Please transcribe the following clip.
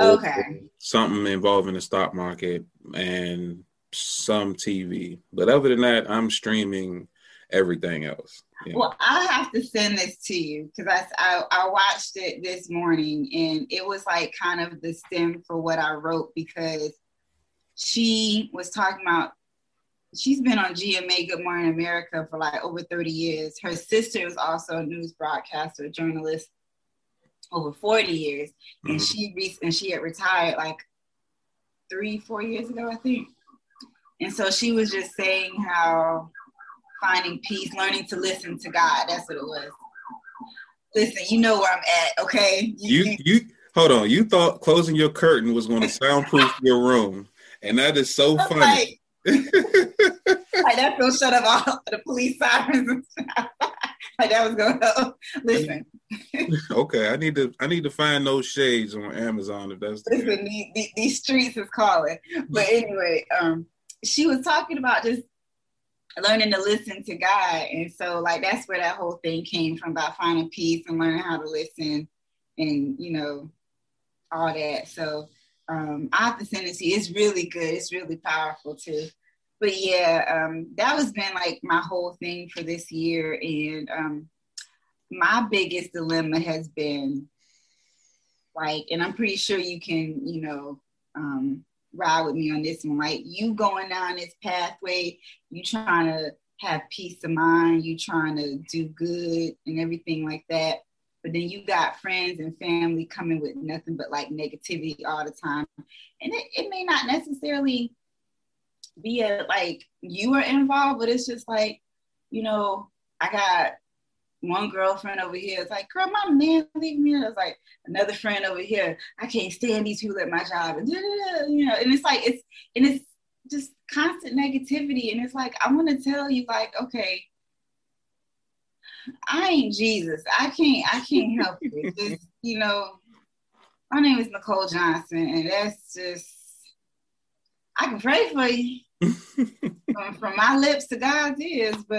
Okay. Something involving the stock market and some TV. But other than that, I'm streaming everything else. Yeah. Well, I have to send this to you because I, I, I watched it this morning and it was like kind of the stem for what I wrote because she was talking about she's been on GMA Good Morning America for like over 30 years. Her sister is also a news broadcaster, journalist over 40 years. Mm-hmm. And she re- and she had retired like three, four years ago, I think. And so she was just saying how finding peace, learning to listen to God. That's what it was. Listen, you know where I'm at, okay? You you, you hold on. You thought closing your curtain was going to soundproof your room, and that is so funny. Like, like that will shut up all the police sirens and stuff. like that was going to listen. okay, I need to I need to find those shades on Amazon if that's listen. The, the, these streets is calling, but anyway, um, she was talking about just learning to listen to God. And so like that's where that whole thing came from about finding peace and learning how to listen and you know all that. So um I have to send it to you. It's really good. It's really powerful too. But yeah, um that was been like my whole thing for this year. And um my biggest dilemma has been like, and I'm pretty sure you can, you know, um ride with me on this one. Like you going down this pathway, you trying to have peace of mind, you trying to do good and everything like that. But then you got friends and family coming with nothing but like negativity all the time. And it, it may not necessarily be a like you are involved, but it's just like, you know, I got one girlfriend over here is like, girl, my man leave me. I was like, another friend over here, I can't stand these people at my job. And you know, and it's like it's and it's just constant negativity. And it's like, I want to tell you, like, okay, I ain't Jesus. I can't, I can't help you. Just, you know, my name is Nicole Johnson, and that's just I can pray for you. from, from my lips to God's ears, but